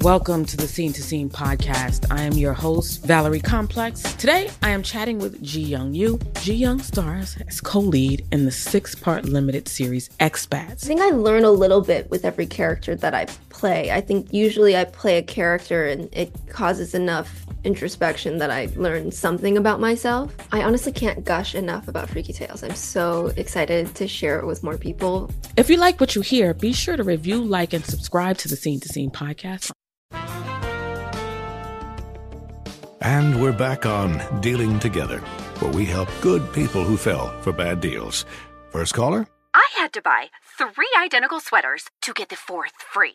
Welcome to the Scene to Scene podcast. I am your host, Valerie Complex. Today, I am chatting with Ji Young Yoo. Ji Young stars as co lead in the six part limited series Expats. I think I learn a little bit with every character that I play. I think usually I play a character and it causes enough introspection that I learn something about myself. I honestly can't gush enough about Freaky Tales. I'm so excited to share it with more people. If you like what you hear, be sure to review, like, and subscribe to the Scene to Scene podcast And we're back on Dealing Together, where we help good people who fell for bad deals. First caller? I had to buy three identical sweaters to get the fourth free.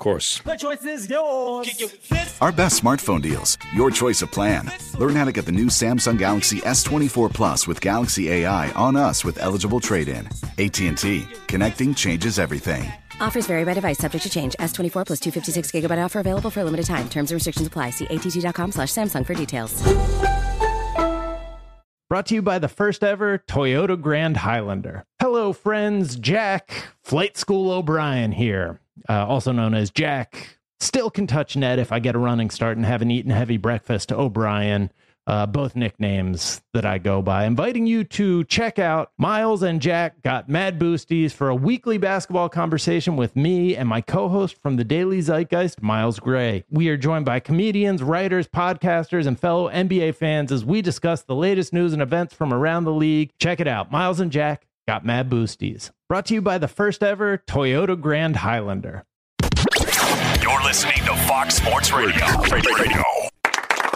Of course. The choice is yours. Our best smartphone deals. Your choice of plan. Learn how to get the new Samsung Galaxy S24 Plus with Galaxy AI on us with eligible trade-in. AT&T. Connecting changes everything. Offers vary by device, subject to change. S24 plus 256 gigabyte offer available for a limited time. Terms and restrictions apply. See att.com slash Samsung for details. Brought to you by the first ever Toyota Grand Highlander. Hello, friends. Jack, Flight School O'Brien here, uh, also known as Jack. Still can touch net if I get a running start and haven't eaten heavy breakfast. O'Brien, uh, both nicknames that I go by. Inviting you to check out Miles and Jack got Mad Boosties for a weekly basketball conversation with me and my co host from the Daily Zeitgeist, Miles Gray. We are joined by comedians, writers, podcasters, and fellow NBA fans as we discuss the latest news and events from around the league. Check it out. Miles and Jack got Mad Boosties. Brought to you by the first ever Toyota Grand Highlander. You're listening to Fox Sports Radio. Radio.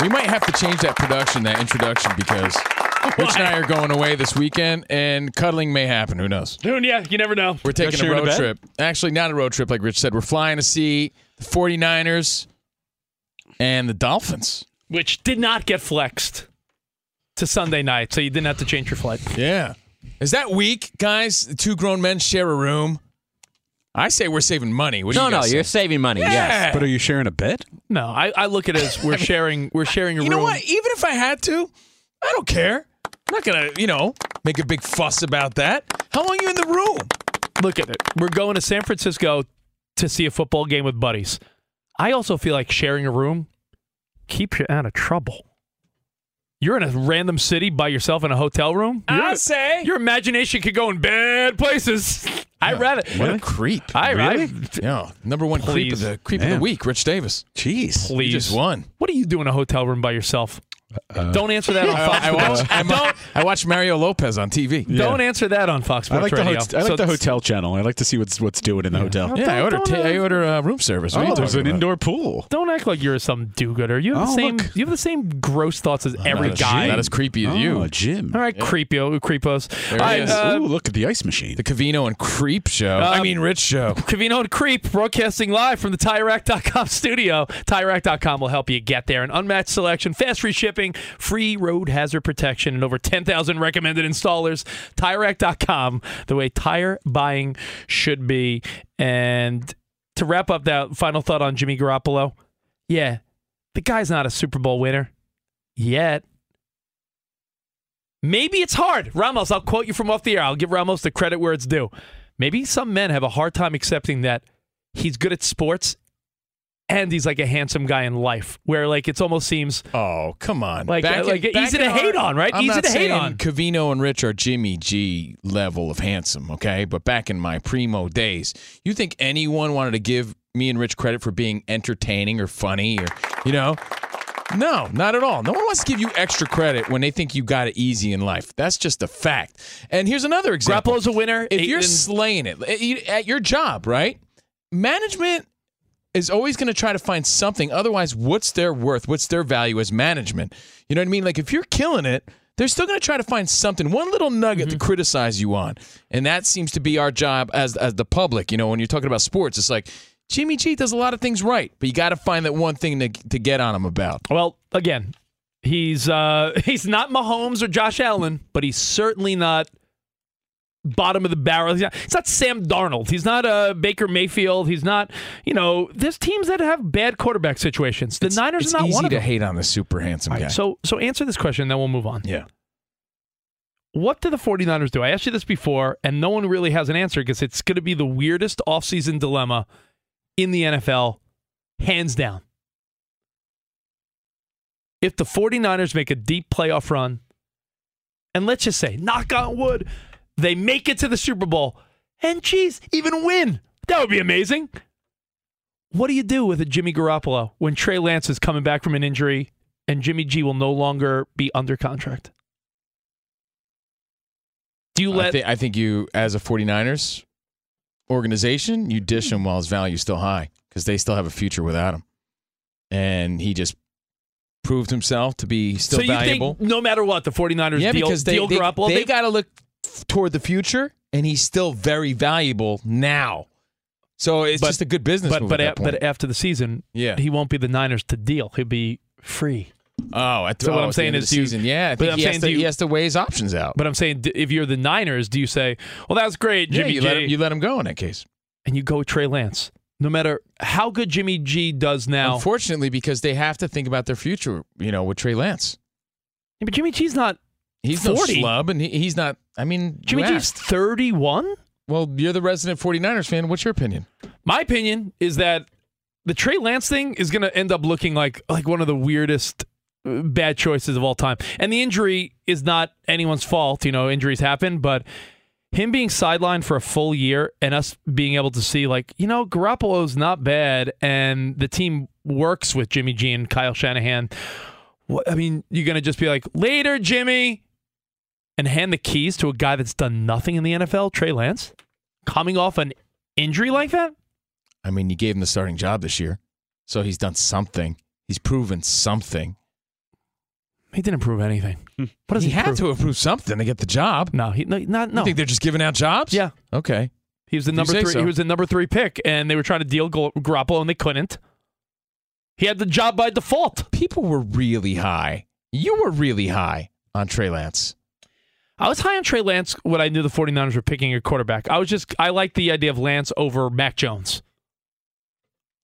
We might have to change that production, that introduction, because Rich and I are going away this weekend, and cuddling may happen. Who knows? Dude, yeah, you never know. We're taking a road trip. Actually, not a road trip, like Rich said. We're flying to see the 49ers and the Dolphins. Which did not get flexed to Sunday night, so you didn't have to change your flight. Yeah. Is that weak, guys? The two grown men share a room. I say we're saving money. What do no, you no, guys you're saving money. Yeah. Yes. But are you sharing a bed? No, I, I look at it as we're sharing we're sharing a room. You room. know what? Even if I had to, I don't care. I'm not gonna, you know, make a big fuss about that. How long are you in the room? Look at it. We're going to San Francisco to see a football game with buddies. I also feel like sharing a room keeps you out of trouble. You're in a random city by yourself in a hotel room. I Your- say. your imagination could go in bad places. I'd rather. What a creep. I, Really? I, Yeah, number one creep of the creep of the week, Rich Davis. Jeez. You please. just won. What do you do in a hotel room by yourself? Don't answer that on Fox. I watched, don't, I, don't, I watched Mario Lopez on TV. don't answer that on Fox I Sports like the Radio. hot- I like So the hotel channel. I like to see what's what's doing in the hotel. Yeah, I order don't, ta- uh, I order uh, room service. What Oh, there's an about? indoor pool. Don't act like you're some do-gooder. You have the Oh, same. look. You have the same gross thoughts as every not as, guy. Not as creepy as Oh, you. a gym. All right, creepio, creepos. There All it right, is. uh, Ooh, look at the ice machine. The Covino and Creep show. Uh, I mean, Rich show. Covino and Creep broadcasting live from the TireRack.com studio. TireRack.com will help you get there. An unmatched selection, fast free shipping, free road hazard protection, and over 10,000 recommended installers. TireRack.com, the way tire buying should be. And to wrap up that final thought on Jimmy Garoppolo, yeah, the guy's not a Super Bowl winner yet. Maybe it's hard. Ramos, I'll quote you from off the air. I'll give Ramos the credit where it's due. Maybe some men have a hard time accepting that he's good at sports and he's like a handsome guy in life, where like it's almost seems Oh, come on. Like- Back uh, like back easy to in hate on, right? I'm Easy not to hate saying on. Covino and Rich are Jimmy G level of handsome, okay? But back in my primo days, you think anyone wanted to give me and Rich credit for being entertaining or funny or, you know? No, not at all. No one wants to give you extra credit when they think you got it easy in life. That's just a fact. And here's another example. Garoppolo's a winner. If you're slaying it at you- at your job, right? Management is always going to try to find something. Otherwise, what's their worth? What's their value as management? You know what I mean? Like if you're killing it, they're still going to try to find something, one little nugget Mm-hmm. to criticize you on. And that seems to be our job as as the public. You know, when you're talking about sports, it's like Jimmy G does a lot of things right, but you got to find that one thing to, to get on him about. Well, again, he's uh, he's not Mahomes or Josh Allen, but he's certainly not bottom of the barrel. He's not, he's not Sam Darnold. He's not uh, Baker Mayfield. He's not, you know, there's teams that have bad quarterback situations. The Niners It's are not one of them. Easy to hate on the super handsome right, guy. so so answer this question, then we'll move on. Yeah. What do the 49ers do? I asked you this before, and no one really has an answer because it's going to be the weirdest offseason dilemma in the NFL, hands down. If the 49ers make a deep playoff run, and let's just say, knock on wood, they make it to the Super Bowl, and geez, even win, that would be amazing. What do you do with a Jimmy Garoppolo when Trey Lance is coming back from an injury and Jimmy G will no longer be under contract? Do you I, let I think you, as a 49ers organization, you dish him while his value's still high because they still have a future without him. And he just proved himself to be still so you valuable. think no matter what the 49ers yeah, deal, because they, deal they, Garoppolo, they got to look toward the future, and he's still very valuable now. So it's But- just a good business but move but, a- but after the season, Yeah. he won't be the Niners to deal. He'll be free. oh, at the, So what oh, I'm saying is you- yeah, but I'm he, has saying to, you- he has to weigh his options out. But I'm saying, if you're the Niners, do you say, "Well, that's great, yeah, Jimmy you G," let, him, you let him go in that case. and you go with Trey Lance, no matter how good Jimmy G does now? Unfortunately, because they have to think about their future, you know, with Trey Lance. Yeah, but Jimmy G's not. He's 40. no schlub, and he, he's not. I mean, Jimmy G's 31. Well, you're the resident 49ers fan. What's your opinion? My opinion is that the Trey Lance thing is going to end up looking like like one of the weirdest uh, bad choices of all time. And the injury is not anyone's fault. You know, injuries happen, but him being sidelined for a full year and us being able to see like, you know, Garoppolo's not bad and the team works with Jimmy G and Kyle Shanahan. What, I mean, you're going to just be like, "Later, Jimmy." And hand the keys to a guy that's done nothing in the NFL, Trey Lance, coming off an injury like that? I mean, you gave him the starting job this year, so he's done something. He's proven something. He didn't prove anything. Hmm. What does he, he, had prove? to have proved something to get the job. No, he no, not You think they're just giving out jobs? Yeah. Okay. He was the If number three. so. He was the number three pick, and they were trying to deal Gar- Garoppolo, and they couldn't. He had the job by default. People were really high. You were really high on Trey Lance. I was high on Trey Lance when I knew the 49ers were picking a quarterback. I was just I like the idea of Lance over Mac Jones.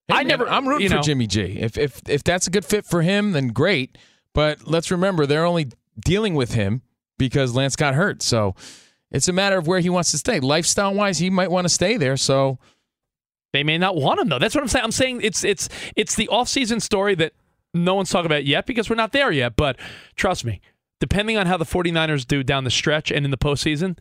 Hey, I man, never- I'm rooting you for know. Jimmy G. If if if that's a good fit for him, then great. But let's remember they're only dealing with him because Lance got hurt. So it's a matter of where he wants to stay. Lifestyle wise, he might want to stay there. So They may not want him though. That's what I'm saying. I'm saying it's it's it's the offseason story that no one's talking about yet because we're not there yet. But trust me, depending on how the 49ers do down the stretch and in the postseason,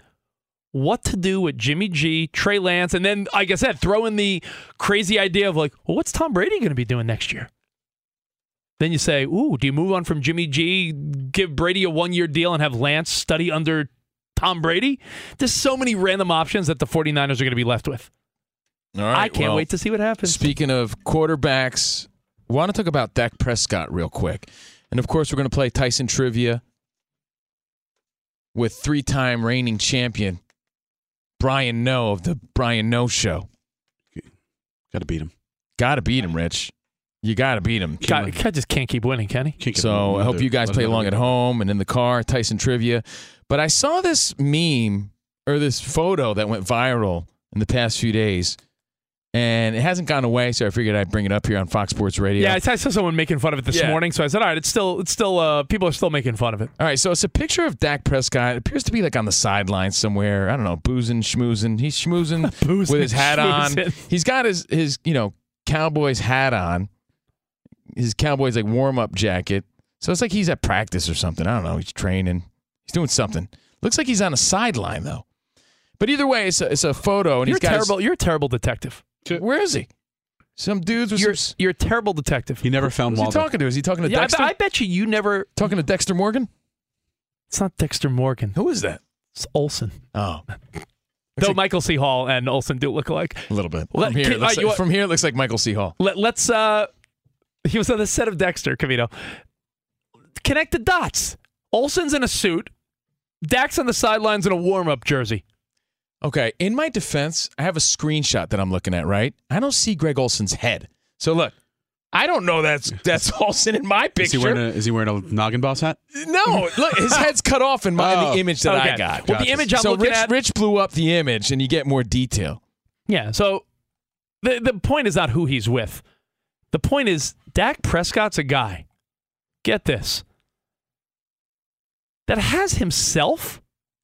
what to do with Jimmy G, Trey Lance, and then like I said, throw in the crazy idea of like, well, what's Tom Brady going to be doing next year? Then you say, ooh, do you move on from Jimmy G, give Brady a one year deal and have Lance study under Tom Brady? There's so many random options that the 49ers are going to be left with. all right, I can't well, wait to see what happens. Speaking of quarterbacks, I want to talk about Dak Prescott real quick. And of course, we're going to play Tyson trivia with three time reigning champion Brian Noe of the Brian Noe Show. Got to beat him. Got to beat him, Rich. You got to beat him. Guy, guy just can't keep winning, can he? Can't So I hope you guys play along at home and in the car, Tyson trivia. But I saw this meme or this photo that went viral in the past few days, and it hasn't gone away. So I figured I'd bring it up here on Fox Sports Radio. Yeah, I saw someone making fun of it this Yeah. morning, so I said, "All right, it's still, it's still, uh, people are still making fun of it." All right, so it's a picture of Dak Prescott. It appears to be like on the sidelines somewhere. I don't know, boozing, schmoozing. He's schmoozing Boozing with his hat on. He's got his his you know Cowboys hat on. His Cowboys like warm up jacket. So it's like he's at practice or something. I don't know. He's training. He's doing something. Looks like he's on a sideline though. But either way, it's a, it's a photo, and You're he's got his- You're a terrible detective. Where is he? Some dudes with You're some. you're a terrible detective. He never found Who's he Waldo. talking to? Is he talking to Yeah, I, Dexter? bet- I bet you you never. talking to Dexter Morgan? It's not Dexter Morgan. Who is that? It's Olsen. Oh, Though Michael C. Hall and Olsen do look alike. a little bit. Let- From here, can- it looks uh, you like, want- from here, it looks like Michael C. Hall. Let, let's. uh He was on the set of Dexter, Covino. Connect the dots. Olsen's in a suit. Dak's on the sidelines in a warm-up jersey. Okay, in my defense, I have a screenshot that I'm looking at. Right, I don't see Greg Olsen's head. So look, I don't know that's that's Olsen in my Is he picture. wearing a Is he wearing a noggin boss hat? No, look, his head's cut off in my Oh. the image that I got. Well, the image I'm so looking Rich, at- Rich blew up the image, and you get more detail. Yeah. So the the point is not who he's with. The point is Dak Prescott's a guy. Get this. That has himself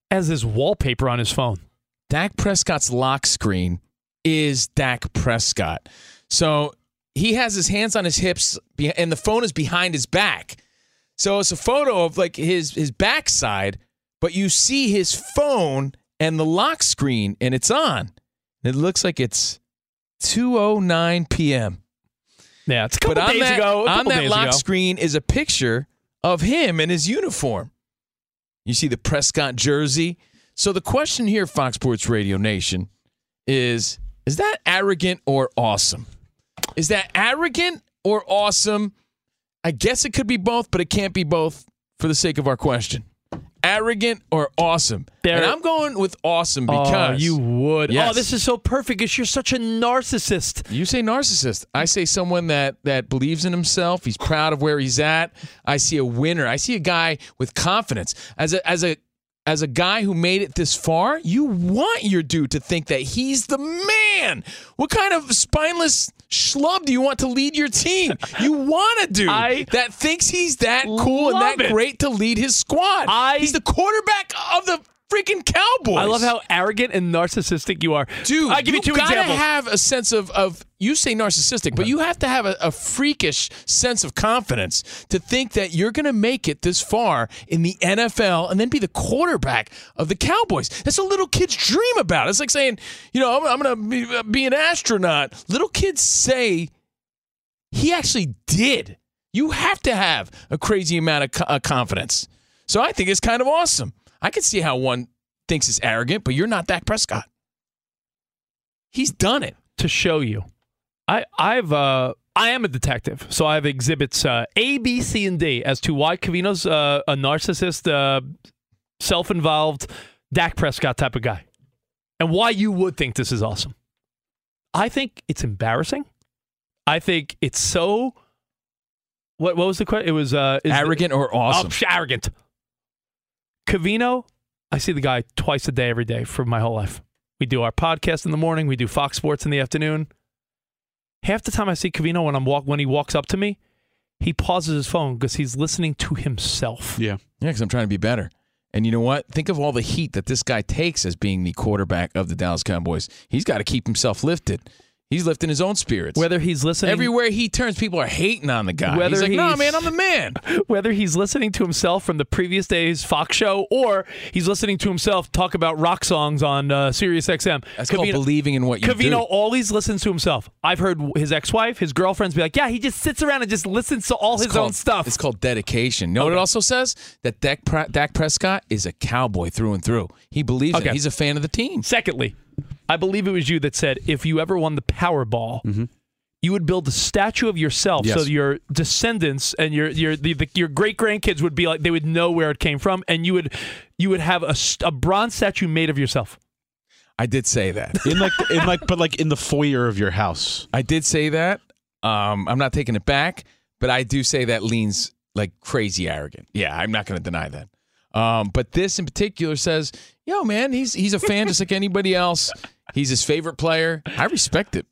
as his wallpaper on his phone. Dak Prescott's lock screen is Dak Prescott. So he has his hands on his hips, and the phone is behind his back. So it's a photo of like his his backside, but you see his phone and the lock screen, and it's on. It looks like it's 2:09 p.m. Yeah, it's a couple but on days that, ago. on that lock ago. screen is a picture of him in his uniform. You see the Prescott jersey. So the question here, Fox Sports Radio Nation, is: Is that arrogant or awesome? Is that arrogant or awesome? I guess it could be both, but it can't be both for the sake of our question. Arrogant or awesome? There- and I'm going with awesome Oh, because you would. Oh, yes. Oh, this is so perfect because you're such a narcissist. You say narcissist. I say someone that that believes in himself. He's proud of where he's at. I see a winner. I see a guy with confidence. As a as a as a guy who made it this far, you want your dude to think that he's the man. What kind of spineless schlub do you want to lead your team? You want a dude I that thinks he's that cool and that it. great to lead his squad. I- he's the quarterback of the freaking Cowboys. I love how arrogant and narcissistic you are. Dude, I give you, you two gotta examples. have a sense of, of you say narcissistic, but you have to have a, a freakish sense of confidence to think that you're going to make it this far in the NFL and then be the quarterback of the Cowboys. That's a little kids dream about. It's like saying, you know, I'm, I'm going to be, uh, be an astronaut. Little kids say he actually did. You have to have a crazy amount of uh, confidence. So I think it's kind of awesome. I can see how one thinks it's arrogant, but you're not Dak Prescott. He's done it. to show you. I I've uh I am a detective, so I have exhibits uh, A, B, C, and D as to why Covino's uh, a narcissist, uh, self-involved, Dak Prescott type of guy, and why you would think this is awesome. I think it's embarrassing. I think it's so. What what was the question? It was uh, Arrogant or awesome? Oh, arrogant. Covino, I see the guy twice a day, every day for my whole life. We do our podcast in the morning. We do Fox Sports in the afternoon. Half the time I see Covino when I'm walk when he walks up to me, he pauses his phone because he's listening to himself. Yeah. Yeah, because I'm trying to be better. And you know what? Think of all the heat that this guy takes as being the quarterback of the Dallas Cowboys. He's got to keep himself lifted. He's lifting his own spirits. Whether he's listening Everywhere he turns, people are hating on the guy. Whether he's like, no, he's- man, I'm the man. whether he's listening to himself from the previous day's Fox show or he's listening to himself talk about rock songs on uh, Sirius XM. That's called believing in what you Covino do. Covino always listens to himself. I've heard his ex-wife, his girlfriends be like, "Yeah, he just sits around and just listens to all It's his called- own stuff." It's called dedication. You know what it also says? That Dak, Dak Prescott is a cowboy through and through. He believes Okay. it. He's a fan of the team. Secondly, I believe it was you that said if you ever won the Powerball, you would build a statue of yourself Yes. so your descendants and your your the, the, your great grandkids would be like they would know where it came from, and you would you would have a, a bronze statue made of yourself. I did say that. In like in like but like in the foyer of your house. I did say that. Um, I'm not taking it back, but I do say that leans like crazy arrogant. Yeah, I'm not going to deny that. Um, but this in particular says, "Yo, man, he's he's a fan just like anybody else. He's his favorite player. I respect it.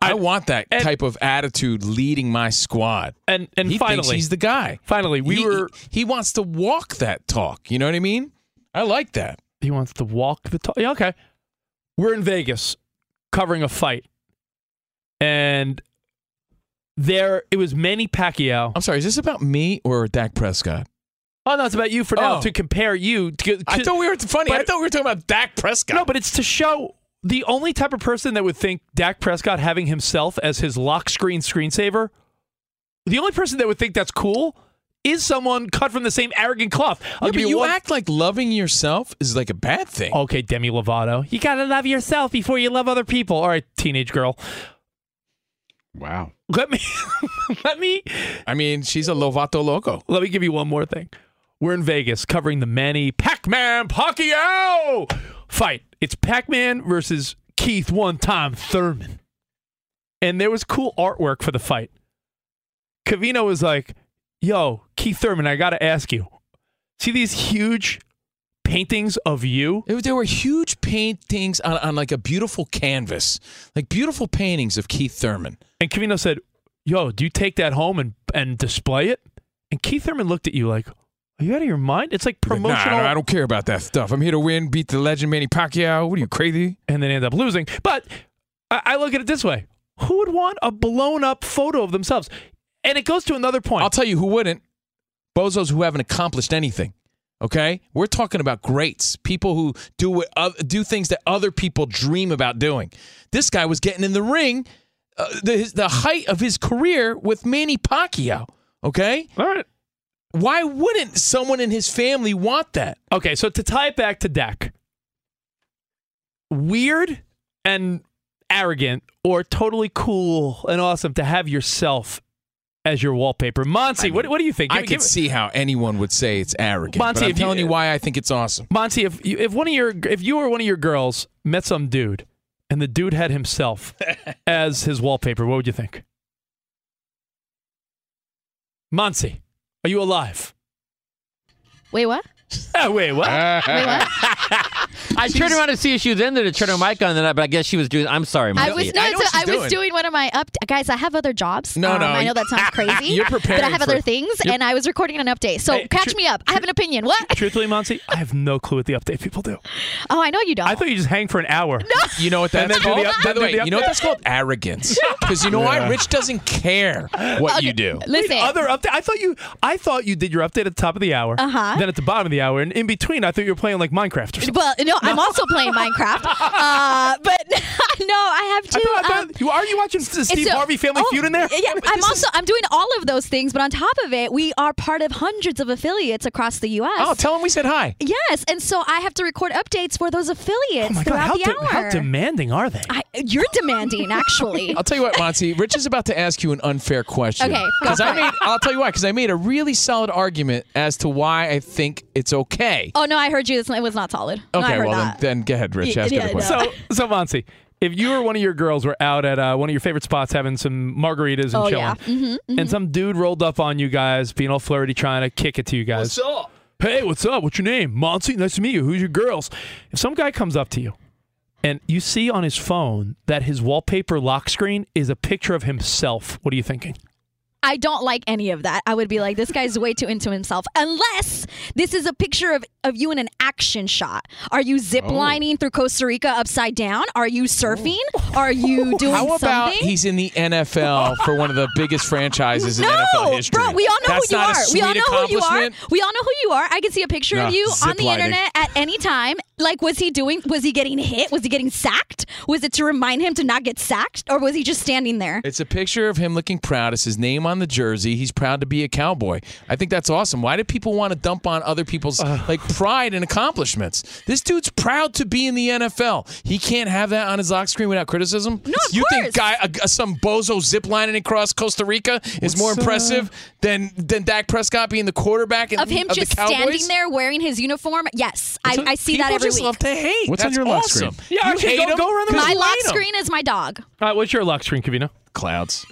I, want that type of attitude leading my squad. And and he finally, thinks he's the guy. finally we he, were. He wants to walk that talk. You know what I mean? I like that. He wants to walk the talk. Yeah, okay. We're in Vegas covering a fight, and there it was Manny Pacquiao. I'm sorry. Is this about me or Dak Prescott? Oh no, it's about you for now Oh. to compare you. To, I thought we were funny. I thought we were talking about Dak Prescott. No, but it's to show the only type of person that would think Dak Prescott having himself as his lock screen screensaver, the only person that would think that's cool is someone cut from the same arrogant cloth. I'll Yeah, give but you one- act like loving yourself is like a bad thing. Okay, Demi Lovato. You gotta love yourself before you love other people. All right, teenage girl. Wow. Let me let me I mean, she's a Lovato loco. let me give you one more thing. We're in Vegas covering the Manny Pac-Man Pacquiao fight. It's Pac-Man versus Keith one time Thurman. And there was cool artwork for the fight. Covino was like, "Yo, Keith Thurman, I got to ask you. See these huge paintings of you? There, there were huge paintings on, on like a beautiful canvas, like beautiful paintings of Keith Thurman. And Covino said, "Yo, do you take that home and and display it?" And Keith Thurman looked at you like, "Are you out of your mind? It's like promotional. Nah, promotional." I don't care about that stuff. I'm here to win, beat the legend Manny Pacquiao. What are you crazy? and then end up losing. But I, I look at it this way: Who would want a blown up photo of themselves? And it goes to another point. I'll tell you who wouldn't. Bozos who haven't accomplished anything. Okay, we're talking about greats, people who do what, oth- do things that other people dream about doing. This guy was getting in the ring, uh, the his, the height of his career with Manny Pacquiao. Okay, All right. Why wouldn't someone in his family want that? Okay, so to tie it back to Dak, weird and arrogant, or totally cool and awesome to have yourself as your wallpaper. Monty, what, what do you think? I Give- can see how anyone would say it's arrogant. Monty, but I'm if you- telling you why I think it's awesome. Monty, if you, if one of your if you or one of your girls met some dude and the dude had himself as his wallpaper, what would you think? Monty, are you alive? Wait, what? Oh, wait, what? Wait, what? I turned around to see if she was in there to turn her mic on, then I, but I guess she was doing. I'm sorry, I Monty. was no, I know it's- what she's I was doing. doing one of my up. Guys, I have other jobs. No, Um, no, I know that sounds crazy. You're but I have for- other things, You're- and I was recording an update. So Hey, catch tr- me up. I have an opinion. What? Truthfully, Monty, I have no clue what the update people do. Oh, I know you don't. I thought you just hang for an hour. No. You know what And that's then do the called? up- By then the do way, the you know what that's called? Arrogance. Because you know Yeah. why? Rich doesn't care what you do. Listen. Wait, other update. I thought you. I thought you did your update at the top of the hour. Uh-huh. Then at the bottom of the hour, and in between, I thought you were playing like Minecraft or something. well, no, I'm also playing Minecraft. Uh, but no, I have I thought, I um, thought, you are you watching the Steve a- Harvey Family oh, Feud in there? Yeah, I'm also I'm doing all of those things, but on top of it, we are part of hundreds of affiliates across the U.S. Oh, tell him we said hi. yes, and so I have to record updates for those affiliates Oh my god, throughout how, the de- hour. how demanding are they? I, you're demanding, actually. I'll tell you what, Monty. Rich is about to ask you an unfair question. Okay, Because I made. I'll tell you why. Because I made a really solid argument as to why I think it's okay. oh no, I heard you. It's- It was not solid. Okay, heard well then, then go ahead, Rich. Y- Ask yeah, her the question. So, so Monty, if you or one of your girls were out at uh, one of your favorite spots having some margaritas and Oh, chilling, yeah. Mhm, and some dude rolled up on you guys, being all flirty, trying to kick it to you guys. What's up? Hey, what's up? What's your name? Monty. Nice to meet you. Who's your girls? If some guy comes up to you and you see on his phone that his wallpaper lock screen is a picture of himself, what are you thinking? I don't like any of that. I would be like, this guy's way too into himself. Unless this is a picture of, of you in an action shot. Are you zip Oh. lining through Costa Rica upside down? Are you surfing? Are you doing How about something? he's in the NFL for one of the biggest franchises in NFL history? bro, we all know That's who you are. We all know who you are. We all know who you are. I can see a picture No, of you on the internet at any time. Like, was he doing? Was he getting hit? Was he getting sacked? Was it to remind him to not get sacked, or was he just standing there? It's a picture of him looking proud. It's his name on the jersey. He's proud to be a cowboy. I think that's awesome. Why do people want to dump on other people's like pride and accomplishments? This dude's proud to be in the NFL. He can't have that on his lock screen without criticism. No, of you course. think guy uh, some bozo ziplining across Costa Rica is more What's, uh, impressive than than Dak Prescott being the quarterback in, of him of just the Cowboys? standing there wearing his uniform. Yes, I, see that every just week. love to hate. What's on That's your lock awesome. screen? Yeah, you hate go- him go around the 'cause My lock screen is my dog. All right, what's your lock screen, Covino? Clouds.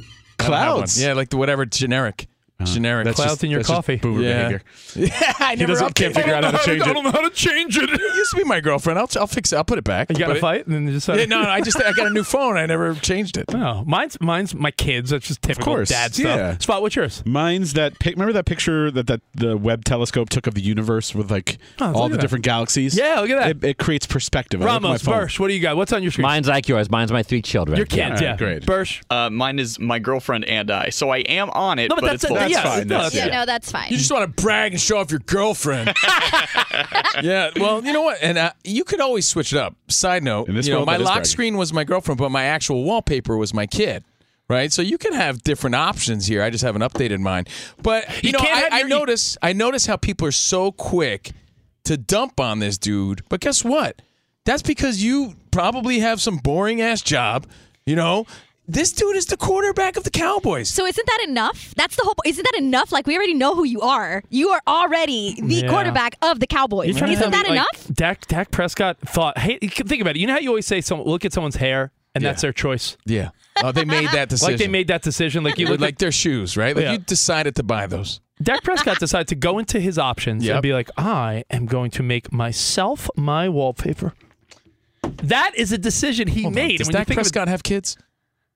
Clouds? Yeah, like the whatever generic. Generic. That's Clouds just- in your that's just coffee. boomer Yeah. behavior. Yeah, I He never doesn't can't figure out how to change it. I don't know how to change it. It used to be my girlfriend. I'll, I'll fix it. I'll put it back. You got But to it- fight and then just. Yeah, no, no, I just I got a new phone. I never changed it. No, mine's mine's my kids. That's just typical course, dad stuff. yeah. Spot, what's yours? Mine's that pic. Remember that picture that, that the Webb telescope took of the universe with like Oh, all the that. different galaxies? Yeah, look at that. It, it creates perspective. I look at my Ramos, phone. Bursch, what do you got? What's on your screen? Mine's like yours. Mine's my three children. your kids, Yeah, yeah. great. Bursch. Uh, mine is my girlfriend and I. So I am on it, No, but but, that's it's a- That's yeah, fine. no, That's- Yeah, yeah. no, that's fine. You just want to brag and show off your girlfriend. yeah, well, you know what? And uh, you could always switch it up. Side note, this you know, my lock bragging. screen was my girlfriend, but my actual wallpaper was my kid. Right, so you can have different options here. I just haven't updated mine, but you, You know, I, have I your- notice, I notice how people are so quick to dump on this dude. But guess what? That's because you probably have some boring ass job. You know, this dude is the quarterback of the Cowboys. So isn't that enough? That's the whole. Isn't that enough? Like we already know who you are. You are already the Yeah. quarterback of the Cowboys. You're trying to Isn't that me, enough? Like, Dak, Dak Prescott thought, hey, think about it. You know how you always say, some, look at someone's hair, and that's their choice? Yeah. Oh, they made that decision. Like they made that decision. Like you Or look like their shoes, right? Like Yeah. you decided to buy those. Dak Prescott decided to go into his options Yep. and be like, I am going to make myself my wallpaper. That is a decision he Hold on. made. Does And when you Dak think of- Prescott have kids?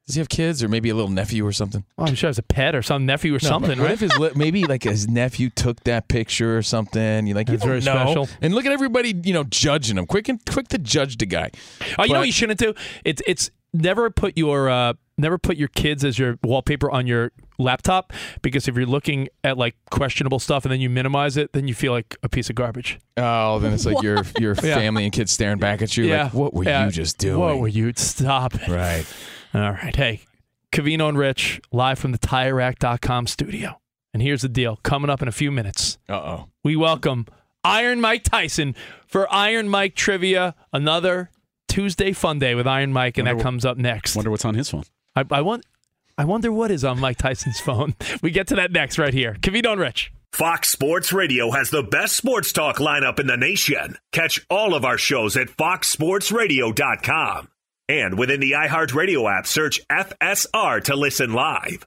Does he have kids, or maybe a little nephew or something? Oh, I'm sure it's a pet or some nephew or No, something, but what right? if his li- maybe like his nephew took that picture or something? You like you That's very know. special. And look at everybody, you know, judging him. Quick and quick to judge the guy. Oh, you know what you shouldn't do? It's it's never put your uh, never put your kids as your wallpaper on your laptop because if you're looking at like questionable stuff and then you minimize it, then you feel like a piece of garbage. Oh, then it's like your your Yeah. family and kids staring back at you. yeah. Like, what were Yeah. you just doing? What were you? Stop it. Right. All right. Hey, Covino and Rich live from the TireRack.com studio. And here's the deal. Coming up in a few minutes, Uh oh. we welcome Iron Mike Tyson for Iron Mike Trivia. Another Tuesday fun day with Iron Mike, and that Wonder- comes up next. Wonder what's on his phone. I, I want. I wonder what is on Mike Tyson's phone. We get to that next right here. Covino and Rich. Fox Sports Radio has the best sports talk lineup in the nation. Catch all of our shows at foxsportsradio.com. And within the iHeartRadio app, search FSR to listen live.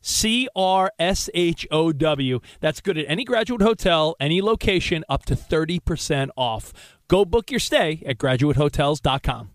C R S H O W. That's good at any graduate hotel, any location, up to 30% off. Go book your stay at graduatehotels.com.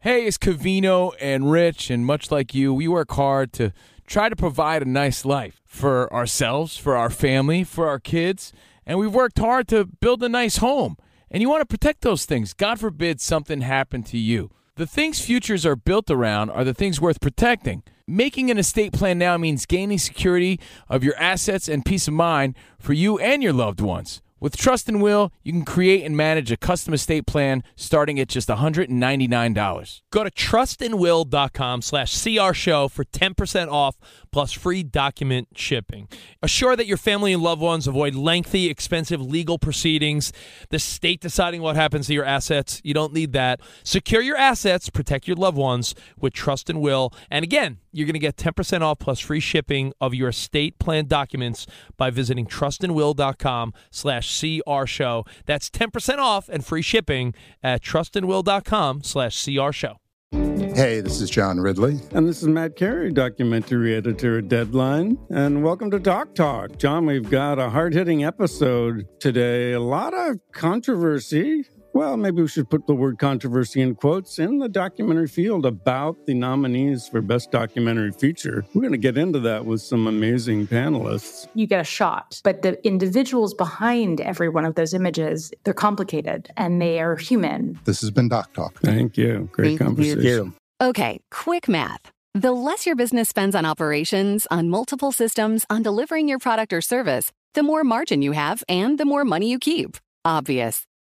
Hey, it's Covino and Rich, and much like you, we work hard to try to provide a nice life for ourselves, for our family, for our kids, and we've worked hard to build a nice home. And you want to protect those things. God forbid something happened to you. The things futures are built around are the things worth protecting. Making an estate plan now means gaining security of your assets and peace of mind for you and your loved ones. With Trust and Will, you can create and manage a custom estate plan starting at just $199. Go to trustandwill.com slash CR show for 10% off plus free document shipping. Assure that your family and loved ones avoid lengthy, expensive legal proceedings, the state deciding what happens to your assets. You don't need that. Secure your assets, protect your loved ones with Trust and Will. And again, you're going to get 10% off plus free shipping of your estate plan documents by visiting trustandwill.com slash CR show. That's 10% off and free shipping at trustandwill.com slash CR show. Hey, this is John Ridley. And this is Matt Carey, documentary editor at Deadline. And welcome to Doc Talk. John, we've got a hard hitting episode today. A lot of controversy. Well, maybe we should put the word controversy in quotes in the documentary field about the nominees for Best Documentary Feature. We're going to get into that with some amazing panelists. you get a shot. But the individuals behind every one of those images, they're complicated and they are human. This has been Doc Talk. Thank you. Great Thank you. conversation. Okay, quick math. The less your business spends on operations, on multiple systems, on delivering your product or service, the more margin you have and the more money you keep. Obvious.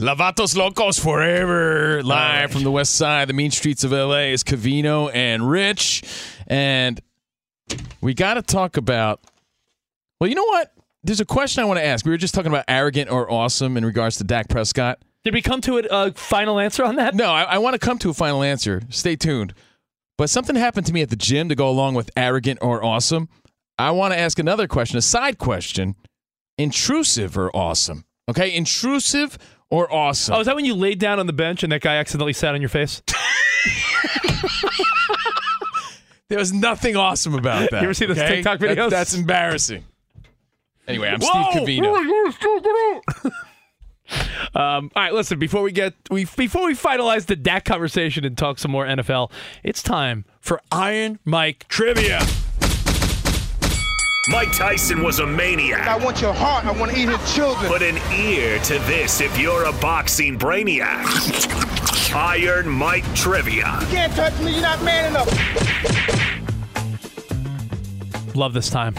Lavatos Locos forever. Live from the west side, the mean streets of LA is Covino and Rich. And we got to talk about. Well, you know what? There's a question I want to ask. We were just talking about arrogant or awesome in regards to Dak Prescott. Did we come to a uh, final answer on that? No, I, I want to come to a final answer. Stay tuned. But something happened to me at the gym to go along with arrogant or awesome. I want to ask another question, a side question intrusive or awesome? Okay, intrusive or awesome? Oh, is that when you laid down on the bench and that guy accidentally sat on your face? There was nothing awesome about that. You ever see those okay? TikTok That- videos? that's embarrassing. Anyway, I'm Whoa! Steve Covino. Um, all right, listen. Before we get we before we finalize the Dak conversation and talk some more NFL, it's time for Iron Mike trivia. Mike Tyson was a maniac. I want your heart. I want to eat his children. Put an ear to this if you're a boxing brainiac. Iron Mike Trivia. You can't touch me. You're not man enough. Love this time.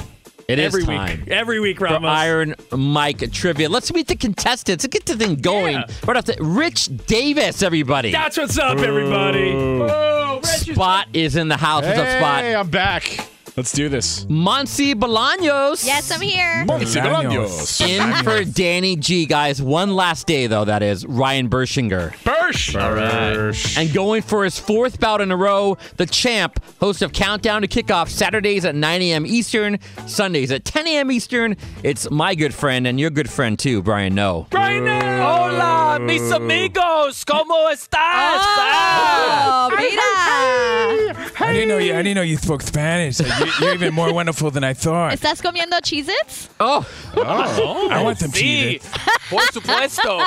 It is every time. week. Every week, Ramos. For Iron Mike trivia. Let's meet the contestants. Let's get the thing going. Right off the Rich Davis, everybody. That's what's up, everybody. Oh, Rich is- Spot is in the house. What's up, Spot? Hey, I'm back. Let's do this. Monsi Bolaños. Yes, I'm here. Monsi Bolaños. In for Danny G, guys. One last day, though, that is. Ryan Bershinger. Bursch. All right. And going for his fourth bout in a row, the champ, host of Countdown to Kickoff, Saturdays at 9 a.m. Eastern, Sundays at 10 a.m. Eastern. It's my good friend and your good friend, too, Brian Noe. Brian Noe. Hola, mis amigos, ¿cómo estás? Oh, ah. mira. I didn't know you. I didn't know you spoke Spanish. You- You're even more wonderful than I thought. ¿Estás comiendo Cheez-Its? Oh. I want them Sí, cheated. por supuesto.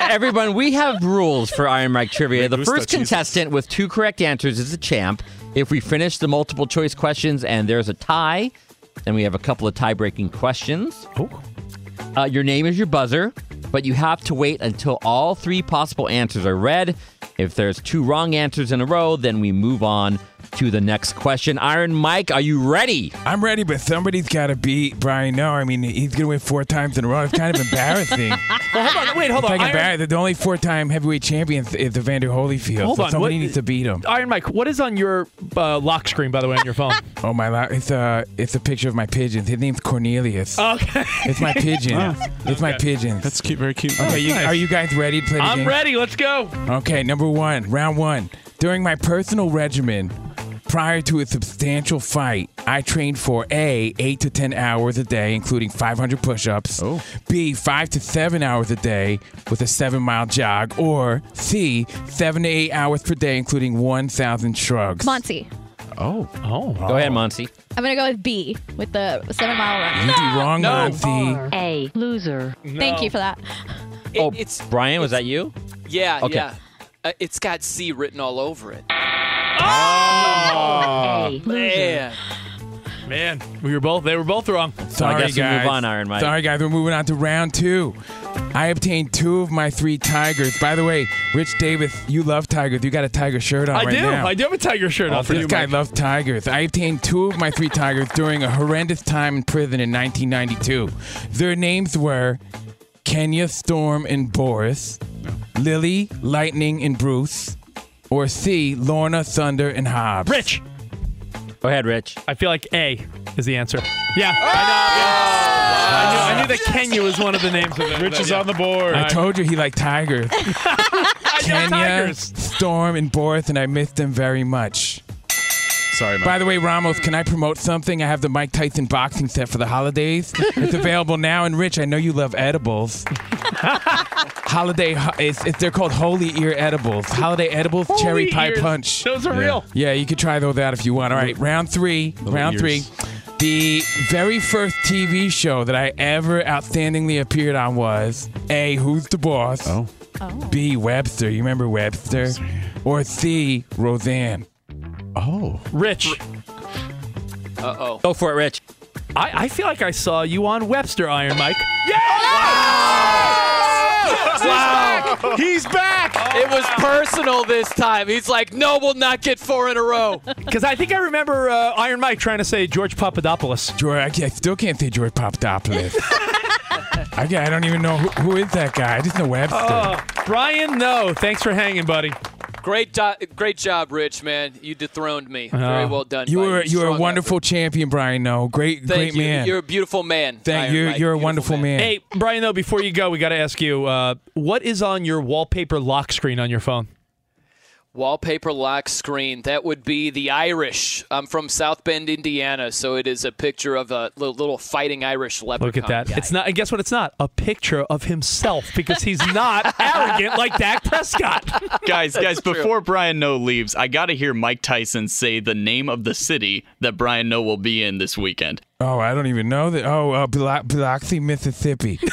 Everyone, we have rules for Iron Mike Trivia. The gusta, first Jesus. contestant with two correct answers is the champ. If we finish the multiple choice questions and there's a tie, then we have a couple of tie breaking questions. Oh. Uh, your name is your buzzer, but you have to wait until all three possible answers are read. If there's two wrong answers in a row, then we move on to the next question. Iron Mike, are you ready? I'm ready, but somebody's got to beat Brian. No, I mean he's gonna win four times in a row. It's kind of embarrassing. Well, hold on. Wait, hold It's on. like Iron. The only four-time heavyweight champion is Evander Holyfield. Hold so on, somebody what- needs to beat him. Iron Mike, what is on your uh, lock screen, by the way, on your phone? Oh my! la- It's a it's a picture of my pigeons. His name's Cornelius. okay. It's my pigeon. It's my pigeons. That's cute. Very cute. Okay, you, nice. are you guys ready to play the I'm game? ready. Let's go. Okay, number one, round one. During my personal regimen, prior to a substantial fight, I trained for A, 8 to 10 hours a day, including 500 push ups, Oh. B, 5 to 7 hours a day with a 7 mile jog, or C, 7 to 8 hours per day, including 1,000 shrugs. Monty. Oh. oh. Oh. Go ahead, Monty. I'm going to go with B with the seven mile run. You do wrong, No. Monty. A loser. Thank you for that. Oh, it's Brian, was that you? yeah, Okay. yeah. Uh, it's got C written all over it. Oh. Man, Man, we were both. They were both wrong. So Sorry, guess we move guys. on, Iron Mike. Sorry, guys. We're moving on to round two. I obtained two of my three tigers. By the way, Rich Davis, you love tigers. You got a tiger shirt on I right do. now. I do have a tiger shirt on this you, guy Mike. loves tigers. I obtained two of my three tigers during a horrendous time in prison in 1992. Their names were Kenya, Storm, and Boris, Lily, Lightning, and Bruce, or C, Lorna, Thunder, and Hobbs. Rich. Go ahead, Rich. I feel like A is the answer. Yeah. I know. Oh! yeah. I, knew, I knew that Kenya was one of the names of it. Rich is on the board. I told you he liked tigers. Kenya. Storm, and Boris, and I missed them very much. Sorry, Mike. By the way, Ramos, can I promote something? I have the Mike Tyson boxing set for the holidays. it's available now. And Rich, I know you love edibles. Holiday, it's, it's, they're called Holy Ear Edibles. Holiday Edibles, Holy Cherry Pie ears. Punch. Those are Yeah. real. Yeah, you could try those out if you want. All right, round three. round ears. three. The very first TV show that I ever outstandingly appeared on was A, Who's the Boss? Oh. oh. B. Webster. You remember Webster? Or C. Roseanne. Oh. Rich. Uh oh. Go for it, Rich. I, I feel like I saw you on Webster, Iron Mike. Yeah! Wow. He's back. It was personal this time. He's like, no, we'll not get four in a row. Because I think I remember uh, Iron Mike trying to say George Papadopoulos. George, I, I still can't say George Papadopoulos. I, I don't even know who, who is that guy. I just know Webster. Oh, Brian, no. Thanks for hanging, buddy. Great, do- great job, Rich. Man, you dethroned me. Very Oh. well done. You by were you were a Strong wonderful champion, Brian. No, great. Thank great you. man. You're a beautiful man. Thank Iron you. Mike. You're a Beautiful wonderful man. Hey, Brian, though, before you go, we got to ask you uh, what is on your wallpaper lock screen on your phone? Wallpaper lock screen. That would be the Irish. I'm from South Bend, Indiana, so it is a picture of a little, little fighting Irish leprechaun. Look at that. guy. It's not. And guess what? It's not a picture of himself because he's not arrogant like Dak Prescott. guys, guys, true. before Brian Noe leaves, I got to hear Mike Tyson say the name of the city that Brian Noe will be in this weekend. Oh, I don't even know that. Oh, uh, Bilox- Biloxi, Mississippi.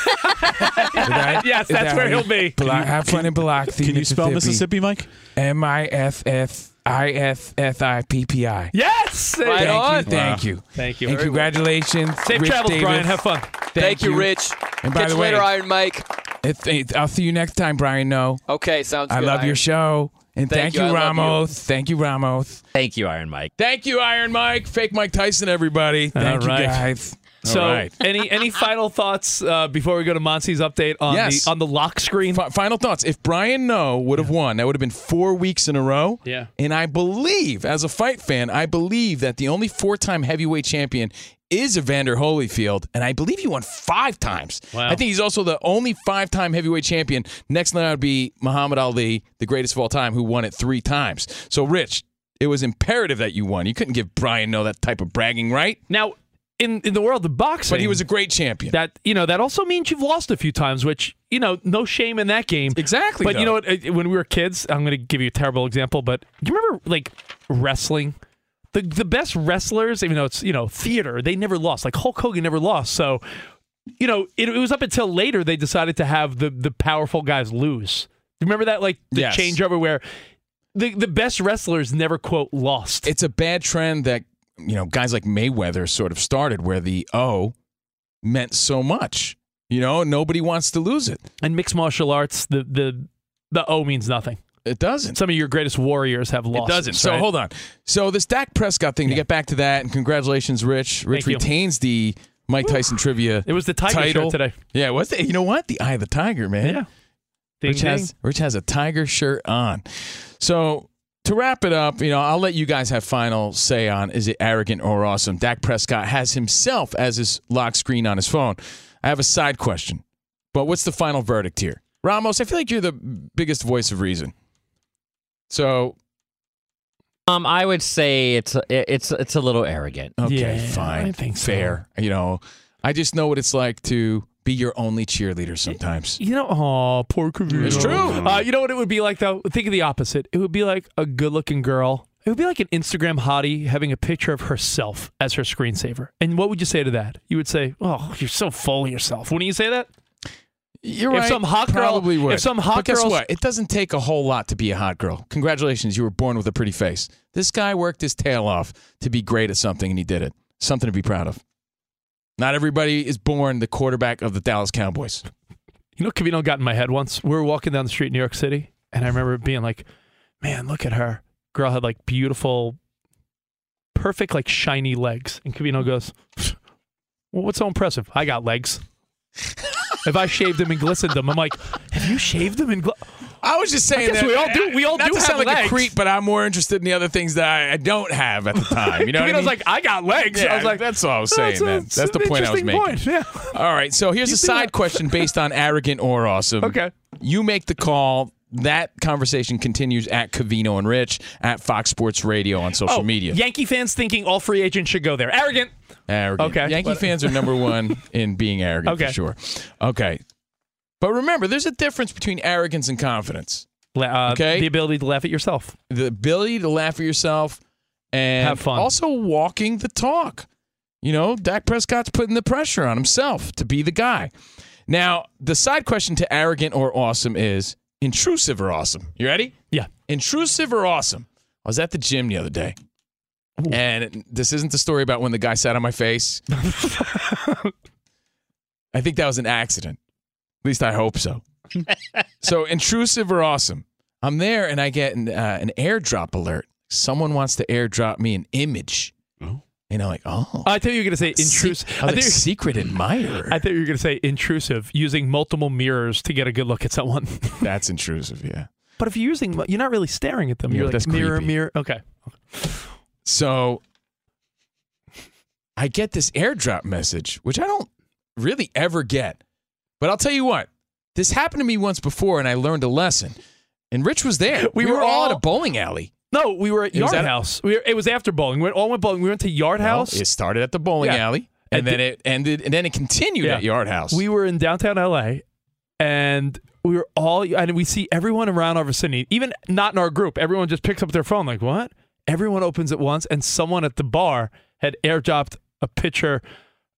That- Yes, that's that where he'll be. Bilo- have fun in Biloxi, Can you spell Mississippi, Mike? M I S S I S S I P P I. Yes. Right Thank on. you. Thank Wow. you. Thank you. And Very well. congratulations. Safe Rich travels, Davis. Brian. Have fun. Thank you, Rich. And by Catch the you way- later, Iron Mike. It's, it's, I'll see you next time, Brian. No. Okay, sounds good. I good. love your show. And Thank thank, you, you, love you. Ramos. Thank you, Ramos. Thank you, Iron Mike. Thank you, Iron Mike. Fake Mike Tyson, everybody. Thank All right. you, guys. So, right. any any final thoughts uh, before we go to Monsi's update on Yes. the on the lock screen? Fi- final thoughts. If Brian Noe would have won, that would have been four weeks in a row. Yeah. And I believe, as a fight fan, I believe that the only four time heavyweight champion is Evander Holyfield. And I believe he won five times. Wow. I think he's also the only five time heavyweight champion. Next line would be Muhammad Ali, the greatest of all time, who won it three times. So, Rich, it was imperative that you won. You couldn't give Brian Noe that type of bragging right. Now, in in the world of boxing, But he was a great champion. that you know that also means you've lost a few times, which you know no shame in that game. Exactly, But you know what? uh, When we were kids, I'm going to give you a terrible example, but you remember like wrestling? The the best wrestlers, even though it's you know theater, they never lost. Like Hulk Hogan never lost. So you know it, it was up until later they decided to have the the powerful guys lose. Do you remember that like the Yes. changeover where the the best wrestlers never quote lost. it's a bad trend that you know guys like Mayweather sort of started, where the O meant so much. You know, nobody wants to lose it. and mixed martial arts, the the the O means nothing. It doesn't. Some of your greatest warriors have lost. It doesn't. So hold on. So this Dak Prescott thing to get back to that, and congratulations, Rich. Rich Thank you. retains the Mike Tyson trivia. It was the Tiger title shirt today. Yeah, it was it? You know what? The eye of the tiger, man. Yeah. Ding, Rich has. Rich has a tiger shirt on. So to wrap it up, you know, I'll let you guys have final say on is it arrogant or awesome. Dak Prescott has himself as his lock screen on his phone. I have a side question, but what's the final verdict here, Ramos? I feel like you're the biggest voice of reason. So Um, I would say it's it's it's a little arrogant. okay, Yeah, fine, I think so. fair. You know, I just know what it's like to be your only cheerleader sometimes. You know, oh, poor Covino. It's true. Uh, you know what it would be like though? Think of the opposite. It would be like a good-looking girl. It would be like an Instagram hottie having a picture of herself as her screensaver. And what would you say to that? You would say, "Oh, you're so full of yourself." Wouldn't you say that? You're If right. some hot girl- probably would. if some hot but guess what? It doesn't take a whole lot to be a hot girl. Congratulations, you were born with a pretty face. This guy worked his tail off to be great at something, and he did it. Something to be proud of. Not everybody is born the quarterback of the Dallas Cowboys. You know, Covino got in my head once. We were walking down the street in New York City, and I remember being like, "Man, look at her." Girl had like beautiful, perfect, like shiny legs, and Covino goes, "Well, what's so impressive? I got legs." if I shaved them and glistened them, I'm like, "Have you shaved them and?" Gl-? I was just saying I that we all do. We all not do to sound like legs. a creep, but I'm more interested in the other things that I, I don't have at the time. You know, what I mean? like, "I got legs." Yeah, I was like, that's all I was saying, "That's a- man. it's That's the point I was making. point." Yeah. All right, so here's You a side that. question based on arrogant or awesome. Okay. You make the call. That conversation continues at Covino and Rich at Fox Sports Radio on social oh, media. Yankee fans thinking all free agents should go there. Arrogant. Arrogant. Okay, Yankee but- fans are number one in being arrogant Okay. for sure. Okay. But remember, there's a difference between arrogance and confidence. Uh, Okay. The ability to laugh at yourself. The ability to laugh at yourself and Have fun. also walking the talk. You know, Dak Prescott's putting the pressure on himself to be the guy. Now, the side question to arrogant or awesome is intrusive or awesome. You ready? Yeah. Intrusive or awesome. I was at the gym the other day. And this isn't the story about when the guy sat on my face. I think that was an accident. At least I hope so. so intrusive or awesome. I'm there and I get an, uh, an airdrop alert. Someone wants to airdrop me an image. Oh. And I'm like, oh. I thought you were going to say intrusive. I was like, secret admirer. I thought you were going to say intrusive, using multiple mirrors to get a good look at someone. That's intrusive, yeah. But if you're using, you're not really staring at them. Yeah, you're like that's mirror, creepy. mirror. Okay. So I get this airdrop message, which I don't really ever get. But I'll tell you what, this happened to me once before and I learned a lesson. And Rich was there. We, were, all at a bowling alley. No, we were at It Yard at- House. We were, it was after bowling. We all went bowling. We went to Yard House. It started at the bowling Yeah. alley and, And then the- it ended and then it continued Yeah. at Yard House. We were in downtown LA and we were all and we see everyone around our vicinity, even not in our group. Everyone just picks up their phone like, "What?" Everyone opens it once and someone at the bar had airdropped a picture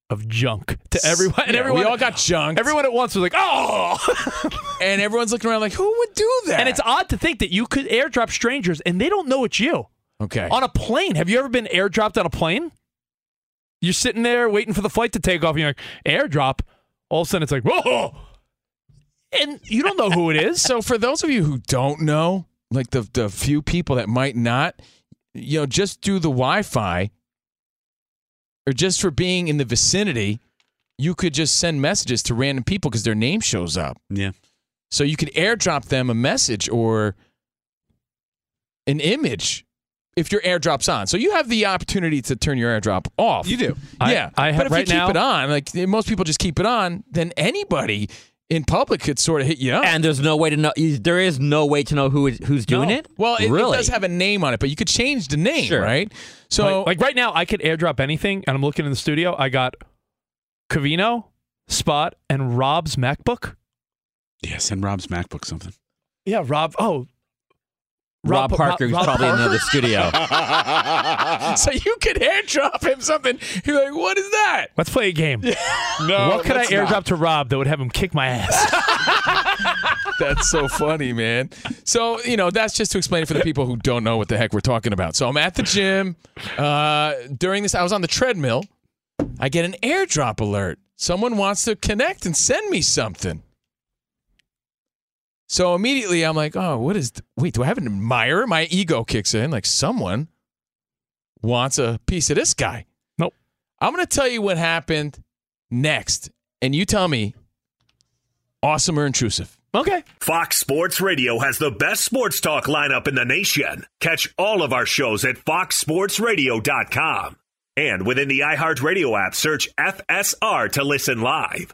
of junk to everyone. And Yeah, everyone we all got junk. Everyone at once was like, "Oh!" and everyone's looking around like, "Who would do that?" And it's odd to think that you could airdrop strangers and they don't know it's you. Okay. On a plane. Have you ever been airdropped on a plane? You're sitting there waiting for the flight to take off and you're like, airdrop. All of a sudden it's like, whoa. And you don't know who it is. So for those of you who don't know, like the the few people that might not, you know, just do the Wi-Fi or just for being in the vicinity, you could just send messages to random people because their name shows up. Yeah. So you could airdrop them a message or an image if your airdrop's on. So you have the opportunity to turn your airdrop off. You do. Yeah. I- I have- but if right you keep now- it on, like most people just keep it on, then anybody in public could sort of hit you up. And there's no way to know. There is no way to know who is, who's doing No. it. Well, it, it does have a name on it, but you could change the name, Sure. right? So, like, like right now, I could airdrop anything, and I'm looking in the studio. I got Covino, Spot, and Rob's MacBook. Yeah, send Rob's MacBook something. Yeah, Rob. Oh, Rob, Rob- Parker, who's Rob probably in the studio. so you could airdrop him something. You're like, what is that? Let's play a game. No, what could I airdrop not. to Rob that would have him kick my ass? That's so funny, man. So, you know, that's just to explain it for the people who don't know what the heck we're talking about. So I'm at the gym. Uh, during this, I was on the treadmill. I get an airdrop alert. Someone wants to connect and send me something. So immediately I'm like, oh, what is, th- wait, do I have an admirer? My ego kicks in. Like, someone wants a piece of this guy. Nope. I'm going to tell you what happened next. And you tell me, awesome or intrusive. Okay. Fox Sports Radio has the best sports talk lineup in the nation. Catch all of our shows at foxsportsradio.com. And within the iHeartRadio app, search FSR to listen live.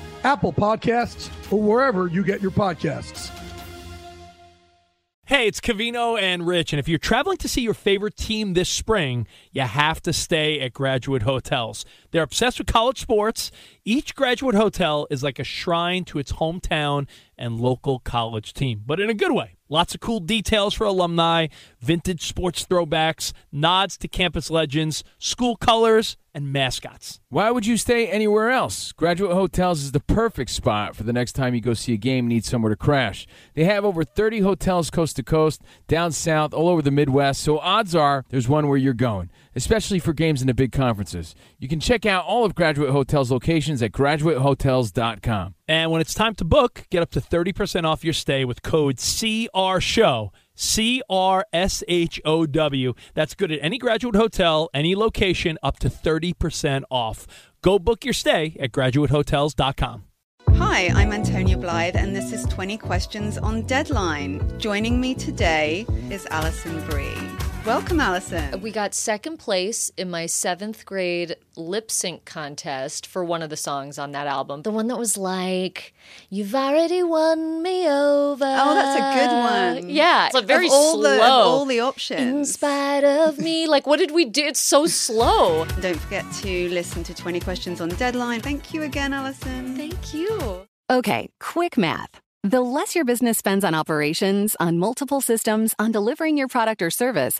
Apple Podcasts, or wherever you get your podcasts. Hey, it's Covino and Rich, and if you're traveling to see your favorite team this spring, you have to stay at Graduate Hotels. They're obsessed with college sports. Each Graduate Hotel is like a shrine to its hometown and local college team, but in a good way. Lots of cool details for alumni, vintage sports throwbacks, nods to campus legends, school colors, and mascots. Why would you stay anywhere else? Graduate Hotels is the perfect spot for the next time you go see a game and need somewhere to crash. They have over 30 hotels coast to coast, down south, all over the Midwest, so odds are there's one where you're going, especially for games in the big conferences. You can check out all of Graduate Hotels locations at graduatehotels.com. And when it's time to book, get up to 30% off your stay with code CRSHOW. C R S H O W. That's good at any graduate hotel, any location, up to 30% off. Go book your stay at graduatehotels.com. Hi, I'm Antonia Blythe, and this is 20 Questions on Deadline. Joining me today is Alison Brie. Welcome, Alison. We got second place in my seventh grade lip sync contest for one of the songs on that album. The one that was like, You've already won me over. Oh, that's a good one. Yeah. It's a very Of all slow. the- of all the options. In spite of me. Like, what did we do? It's so slow. Don't forget to listen to 20 questions on deadline. Thank you again, Alison. Thank you. Okay, quick math. The less your business spends on operations, on multiple systems, on delivering your product or service,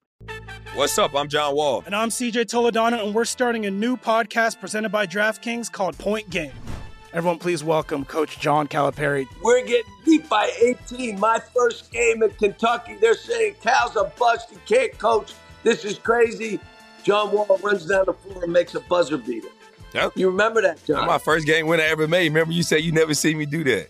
What's up? I'm John Wall. And I'm CJ Toledano, and we're starting a new podcast presented by DraftKings called Point Game. Everyone, please welcome Coach John Calipari. We're getting beat by 18. My first game in Kentucky, they're saying Cal's a bust. He can't coach. This is crazy. John Wall runs down the floor and makes a buzzer beater. Yep. You remember that, John? That's my first game win I ever made. Remember, you said you never see me do that.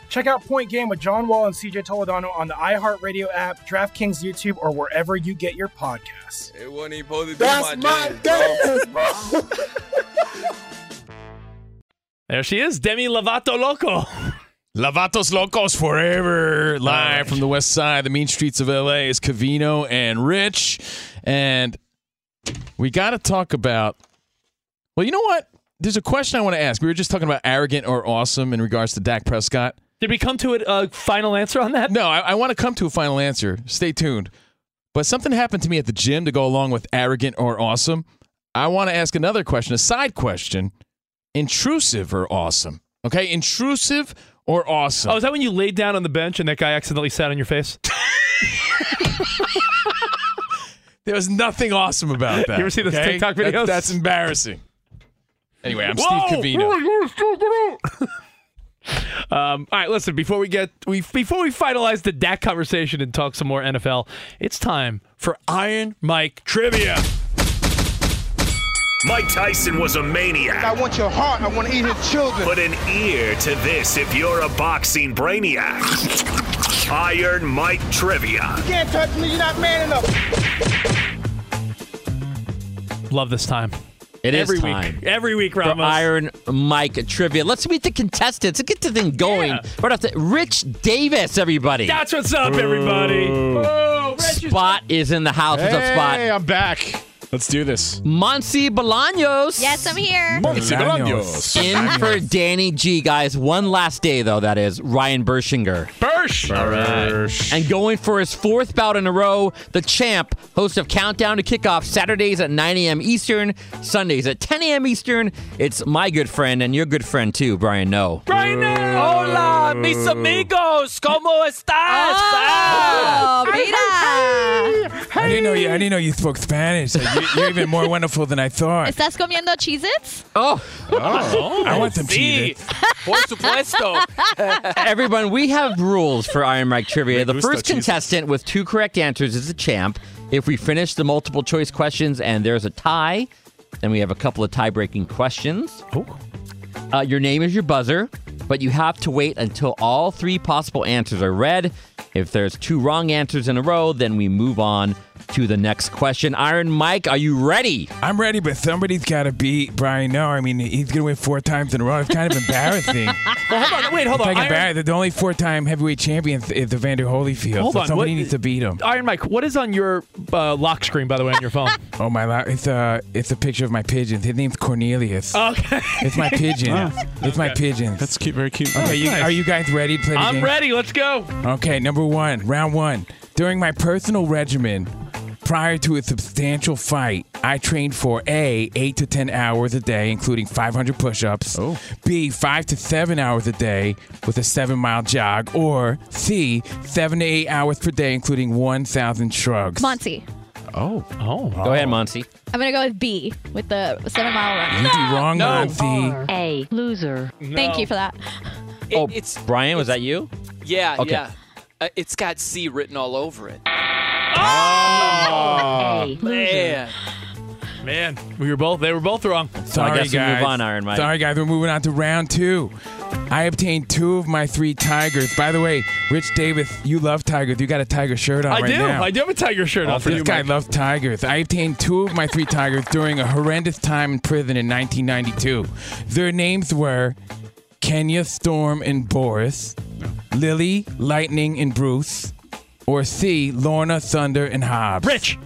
Check out Point Game with John Wall and CJ Toledano on the iHeartRadio app, DraftKings YouTube, or wherever you get your podcasts. It wasn't even supposed to be That's my, my dance. Oh. There she is, Demi Lovato Loco. Lavatos Locos forever. Live from the west side, the mean streets of LA is Covino and Rich. And we got to talk about. Well, you know what? There's a question I want to ask. We were just talking about arrogant or awesome in regards to Dak Prescott. Did we come to a uh, final answer on that? No, I, I want to come to a final answer. Stay tuned. But something happened to me at the gym to go along with arrogant or awesome. I want to ask another question, a side question intrusive or awesome? Okay, intrusive or awesome? Oh, is that when you laid down on the bench and that guy accidentally sat on your face? There was nothing awesome about that. You ever see those okay? TikTok That- videos? that's embarrassing. Anyway, I'm Whoa! Steve Covino. Um, all right, listen. Before we get we before we finalize the Dak conversation and talk some more NFL, it's time for Iron Mike trivia. Mike Tyson was a maniac. I want your heart. I want to eat his children. Put an ear to this if you're a boxing brainiac. Iron Mike Trivia. You can't touch me. You're not man enough. Love this time. It is Every time. week. Every week, For Ramos. Iron Mike trivia. Let's meet the contestants. Let's get the thing going. Right off the Rich Davis, everybody. That's what's up, everybody. Oh, Rich Spot is in the house. What's up, Spot? Hey, I'm back. Let's do this. Monsi Bolaños. Yes, I'm here. Monsi Bolaños. In for Danny G, guys. One last day, though, that is. Ryan Bershinger. Bursch. All right. And going for his fourth bout in a row, the champ, host of Countdown to Kickoff, Saturdays at 9 a.m. Eastern, Sundays at 10 a.m. Eastern. It's my good friend and your good friend, too, Brian Noe. Brian Noe. Hola, mis amigos, ¿cómo estás? Oh, mira. I didn't know you. I didn't know you spoke Spanish. You, you're even more wonderful than I thought. ¿Estás comiendo Cheez-Its? Oh, I want some Sí, cheated. por supuesto. everyone, we have rules for Iron Mike Trivia. Me The first cheese. contestant with two correct answers is the champ. If we finish the multiple choice questions and there's a tie, then we have a couple of tie breaking questions. Oh. Uh, your name is your buzzer, but you have to wait until all three possible answers are read. If there's two wrong answers in a row, then we move on to the next question. Iron Mike, are you ready? I'm ready, but somebody's got to beat Brian Noe. I mean, he's going to win four times in a row. It's kind of embarrassing. Well, hold on. Wait, hold It's on. like Iron, embarrassing. The only four-time heavyweight champion is the Vander Holyfield. Hold so on, somebody what- needs to beat him. Iron Mike, what is on your uh, lock screen, by the way, on your phone? Oh my! lo- It's a it's a picture of my pigeons. His name's Cornelius. Okay. It's my pigeon. Wow. It's my pigeons. That's cute. Very cute. Okay, you, Nice. are you guys ready to play the I'm game? ready. Let's go. Okay, number one, round one. During my personal regimen, prior to a substantial fight, I trained for A, 8 to 10 hours a day, including 500 push ups, Oh. B, 5 to 7 hours a day with a 7 mile jog, or C, 7 to 8 hours per day, including 1,000 shrugs. Monty. Oh. Oh. Go ahead, Monty. I'm gonna go with B with the seven mile run. You'd be wrong, No. Monty. A loser. Thank you for that. oh, it's, Brian, was that you? Yeah, Okay. yeah. Uh, it's got C written all over it. Oh, man. Man, we were both. They were both wrong. Sorry, guess we guys. move on, Iron Mike. Sorry, guys. We're moving on to round two. I obtained two of my three tigers. By the way, Rich Davis, you love tigers. You got a tiger shirt on I right do. now. I do have a tiger shirt on for this you, guy Mike. loves tigers. I obtained two of my three tigers during a horrendous time in prison in 1992. Their names were Kenya, Storm, and Boris, Lily, Lightning, and Bruce, or C, Lorna, Thunder, and Hobbs. Rich.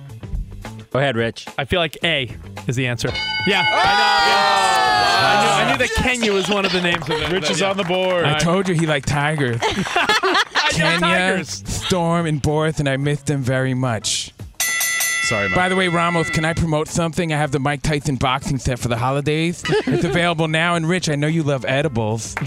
Go ahead, Rich. I feel like A is the answer. Yeah, I know. Oh! yeah. I, knew, I knew that Kenya was one of the names of it. Rich but is yeah. on the board. I told you he liked tigers. I got Kenya, tigers. Storm, and Borth, and I missed them very much. Sorry, Mike. By the way, Ramos, can I promote something? I have the Mike Tyson boxing set for the holidays. it's available now. And Rich, I know you love edibles.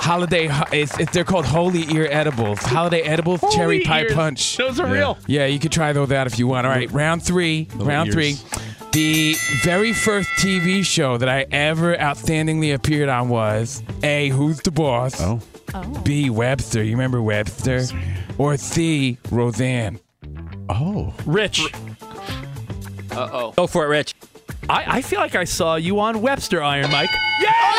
Holiday, it's, it's, they're called Holy Ear Edibles. Holiday Edibles, Holy Cherry Pie ears. Punch. Those are real. Yeah, you could try those out if you want. All right, round three. round ears. three. The very first TV show that I ever outstandingly appeared on was A. Who's the Boss? Oh. oh. B. Webster. You remember Webster? Or C. Roseanne. Oh. Rich. Uh oh. Go for it, Rich. I, I feel like I saw you on Webster Iron Mike. yeah!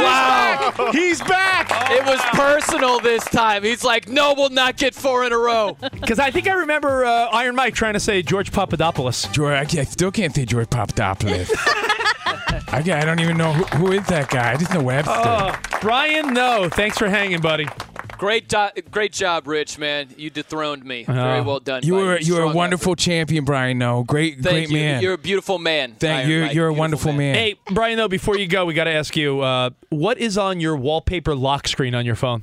Wow. He's back. It was personal this time. He's like, no, we'll not get four in a row. Because I think I remember uh, Iron Mike trying to say George Papadopoulos. George, I, I still can't say George Papadopoulos. I, I don't even know who, who is that guy. I just know Webster. Oh, Brian, no. Thanks for hanging, buddy. Great, do- great job, Rich. Man, you dethroned me. Very Uh, well done. You by were you were a Strong wonderful champion, Brian. No, great. Thank great you. man. You're a beautiful man. Thank Iron you. Mike. You're a Beautiful wonderful man. Hey, Brian, though, before you go, we got to ask you uh, what is on your wallpaper lock screen on your phone?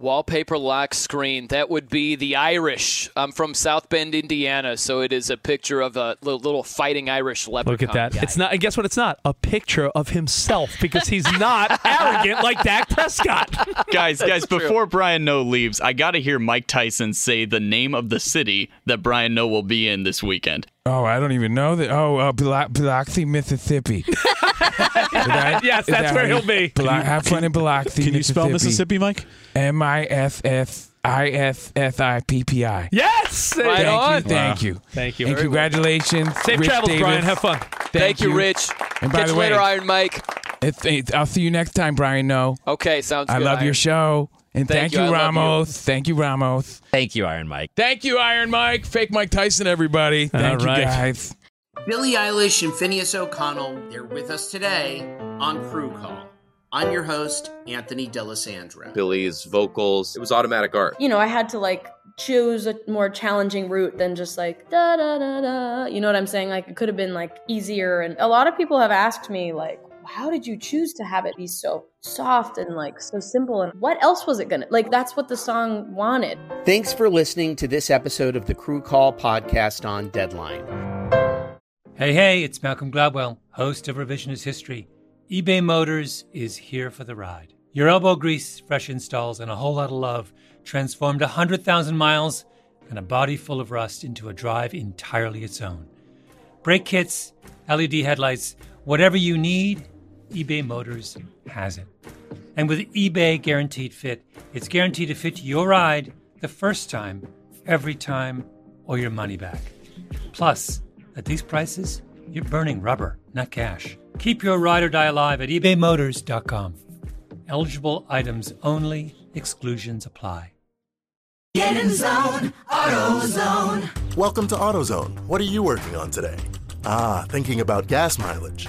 Wallpaper lock screen. That would be the Irish. I'm from South Bend, Indiana, so it is a picture of a little, little fighting Irish leprechaun. Look at that. guy. It's not. And guess what? It's not a picture of himself because he's not arrogant like Dak Prescott. guys, guys, true. before Brian Noe leaves, I got to hear Mike Tyson say the name of the city that Brian Noe will be in this weekend. Oh, I don't even know that. Oh, uh, Bilox- Biloxi, Mississippi. That- Yes, that's that where he'll you- be. Bilo- have fun in Biloxi, Can you spell Mississippi, Mike? M I S S I S S I P P I. Yes. Right Thank on. you, thank Wow. you, Thank you. and Very well. congratulations, Safe Rich travels, Davis. Brian. Have fun. Thank, you, Rich. And by Catch the you later, Iron Mike. It's, it's, I'll see you next time, Brian. No, Okay, sounds good. I good. love your show, and Thank thank, you, you, I you. Ramos. Thank you, Ramos. Thank you, Iron Mike. Thank you, Iron Mike. Fake Mike Tyson, everybody. Thank All right. you, guys. Billie Eilish and Finneas O'Connell, they're with us today on Crew Call. I'm your host, Anthony D'Alessandro. Billie's vocals, it was automatic art. you know, I had to like choose a more challenging route than just like da da da da. You know what I'm saying? Like it could have been like easier. And a lot of people have asked me like, how did you choose to have it be so soft and like so simple? And what else was it gonna like? That's what the song wanted. Thanks for listening to this episode of the Crew Call podcast on Deadline. Hey, hey, it's Malcolm Gladwell, host of Revisionist History. eBay Motors is here for the ride. Your elbow grease, fresh installs, and a whole lot of love transformed 100,000 miles and a body full of rust into a drive entirely its own. Brake kits, LED headlights, whatever you need, eBay Motors has it. And with eBay Guaranteed Fit, it's guaranteed to fit your ride the first time, every time, or your money back. Plus, at these prices, you're burning rubber, not cash. Keep your ride or die alive at ebaymotors.com. Eligible items only, exclusions apply. Get in zone, AutoZone. Welcome to AutoZone. What are you working on today? Ah, thinking about gas mileage.